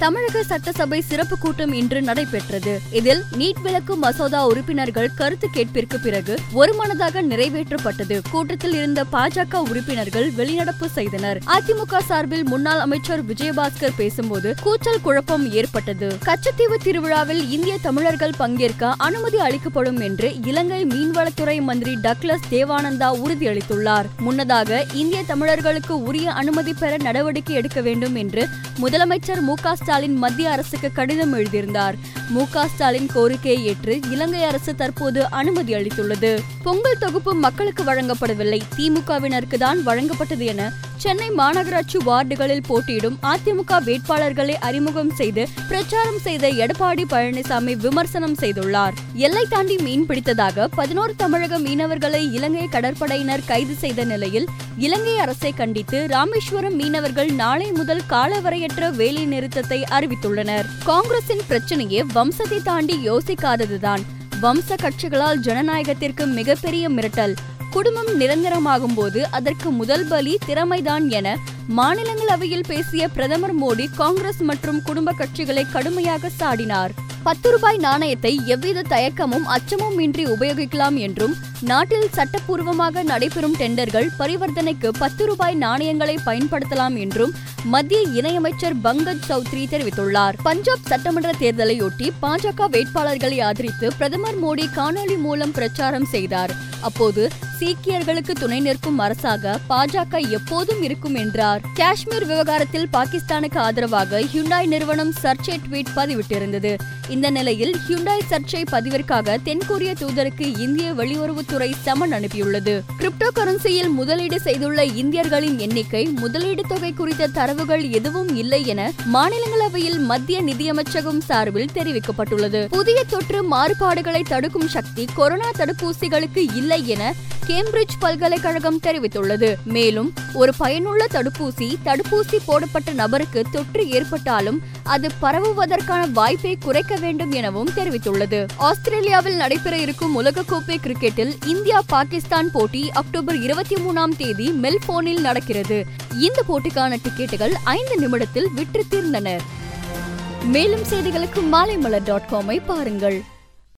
தமிழக சட்டசபை சிறப்பு கூட்டம் இன்று நடைபெற்றது. இதில் நீட் விளக்கு மசோதா உறுப்பினர்கள் கருத்து கேட்பிற்கு பிறகு ஒருமனதாக நிறைவேற்றப்பட்டது. கூட்டத்தில் இருந்த பாஜக உறுப்பினர்கள் வெளிநடப்பு செய்தனர். அதிமுக சார்பில் முன்னாள் அமைச்சர் விஜயபாஸ்கர் பேசும்போது கூச்சல் குழப்பம் ஏற்பட்டது. கச்சத்தீவு திருவிழாவில் இந்திய தமிழர்கள் பங்கேற்க அனுமதி அளிக்கப்படும் என்று இலங்கை மீன்வளத்துறை மந்திரி டக்ளஸ் தேவானந்தா உறுதியளித்துள்ளார். முன்னதாக இந்திய தமிழர்களுக்கு உரிய அனுமதி பெற நடவடிக்கை எடுக்க வேண்டும் என்று முதலமைச்சர் மு ஸ்டாலின் மத்திய அரசுக்கு கடிதம் எழுதியிருந்தார். மு ஸ்டாலின் கோரிக்கையை ஏற்று இலங்கை அரசு தற்போது அனுமதி அளித்துள்ளது. பொங்கல் தொகுப்பு மக்களுக்கு வழங்கப்படவில்லை. திமுகவினருக்கு தான் வழங்கப்பட்டது என சென்னை மாநகராட்சி வார்டுகளில் போட்டியிடும் அதிமுக வேட்பாளர்களை அறிமுகம் செய்து பிரச்சாரம் செய்த எடப்பாடி பழனிசாமி விமர்சனம் செய்துள்ளார். எல்லை தாண்டி மீன் பிடித்ததாக பதினோரு தமிழக மீனவர்களை இலங்கை கடற்படையினர் கைது செய்த நிலையில் இலங்கை அரசை கண்டித்து ராமேஸ்வரம் மீனவர்கள் நாளை முதல் காலவரையற்ற வேலை நிறுத்தத்தை அறிவித்துள்ளனர். காங்கிரசின் பிரச்சனையே வம்சத்தை தாண்டி யோசிக்காததுதான். வம்ச கட்சிகளால் ஜனநாயகத்திற்கு மிகப்பெரிய மிரட்டல். குடும்பம் நிரந்தரமாகும் போது அதற்கு முதல் பலி திறமைதான் என மாநிலங்களவையில் பேசிய பிரதமர் மோடி காங்கிரஸ் மற்றும் குடும்ப கட்சிகளை கடுமையாக சாடினார். பத்து ரூபாய் நாணயத்தை எவ்வித தயக்கமும் அச்சமும் இன்றி உபயோகிக்கலாம் என்றும் நாட்டில் சட்டப்பூர்வமாக நடைபெறும் டெண்டர்கள் பரிவர்த்தனைக்கு பத்து ரூபாய் நாணயங்களை பயன்படுத்தலாம் என்றும் மத்திய இணையமைச்சர் பங்கஜ் சௌத்ரி தெரிவித்துள்ளார். பஞ்சாப் சட்டமன்ற தேர்தலையொட்டி பாஜக வேட்பாளர்களை ஆதரித்து பிரதமர் மோடி காணொலி மூலம் பிரச்சாரம் செய்தார். அப்போது சீக்கியர்களுக்கு துணை நிற்கும் அரசாக பாஜக எப்போதும் இருக்கும் என்றார். காஷ்மீர் விவகாரத்தில் பாகிஸ்தானுக்கு ஆதரவாக ஹியூண்டாய் நிறுவனம் சர்ச்சை ட்வீட் பதிவிட்டிருந்தது. இந்த நிலையில் ஹியூண்டாய் சர்ச்சை பதிவிற்காக தென்கொரிய தூதருக்கு இந்திய நிதித்துறை சமன் அனுப்பியுள்ளது. கிரிப்டோ கரன்சியில் முதலீடு செய்துள்ள இந்தியர்களின் எண்ணிக்கை முதலீடு தொகை குறித்த தரவுகள் எதுவும் இல்லை என மாநிலங்களவையில் மத்திய நிதியமைச்சகம் சார்பில் தெரிவிக்கப்பட்டுள்ளது. புதிய தொற்று மாறுபாடுகளை தடுக்கும் சக்தி கொரோனா தடுப்பூசிகளுக்கு இல்லை என கேம்பிரிட்ஜ் பல்கலைக்கழகம் தெரிவித்துள்ளது. மேலும் ஒரு பயனுள்ள தடுப்பூசி தடுப்பூசி போடப்பட்ட நபருக்கு தொற்று ஏற்பட்டாலும் அது பரவுவதற்கான வாய்ப்பை குறைக்க வேண்டும் எனவும் தெரிவித்துள்ளது. ஆஸ்திரேலியாவில் நடைபெற இருக்கும் உலகக்கோப்பை கிரிக்கெட்டில் இந்தியா பாகிஸ்தான் போட்டி அக்டோபர் இருபத்தி மூணாம் தேதி மெல்போனில் நடக்கிறது. இந்த போட்டிக்கான டிக்கெட்டுகள் ஐந்து நிமிடத்தில் விற்று தீர்ந்தனர் மேலும் செய்திகளுக்கு மாலைமலர் டாட் காமை பாருங்கள்.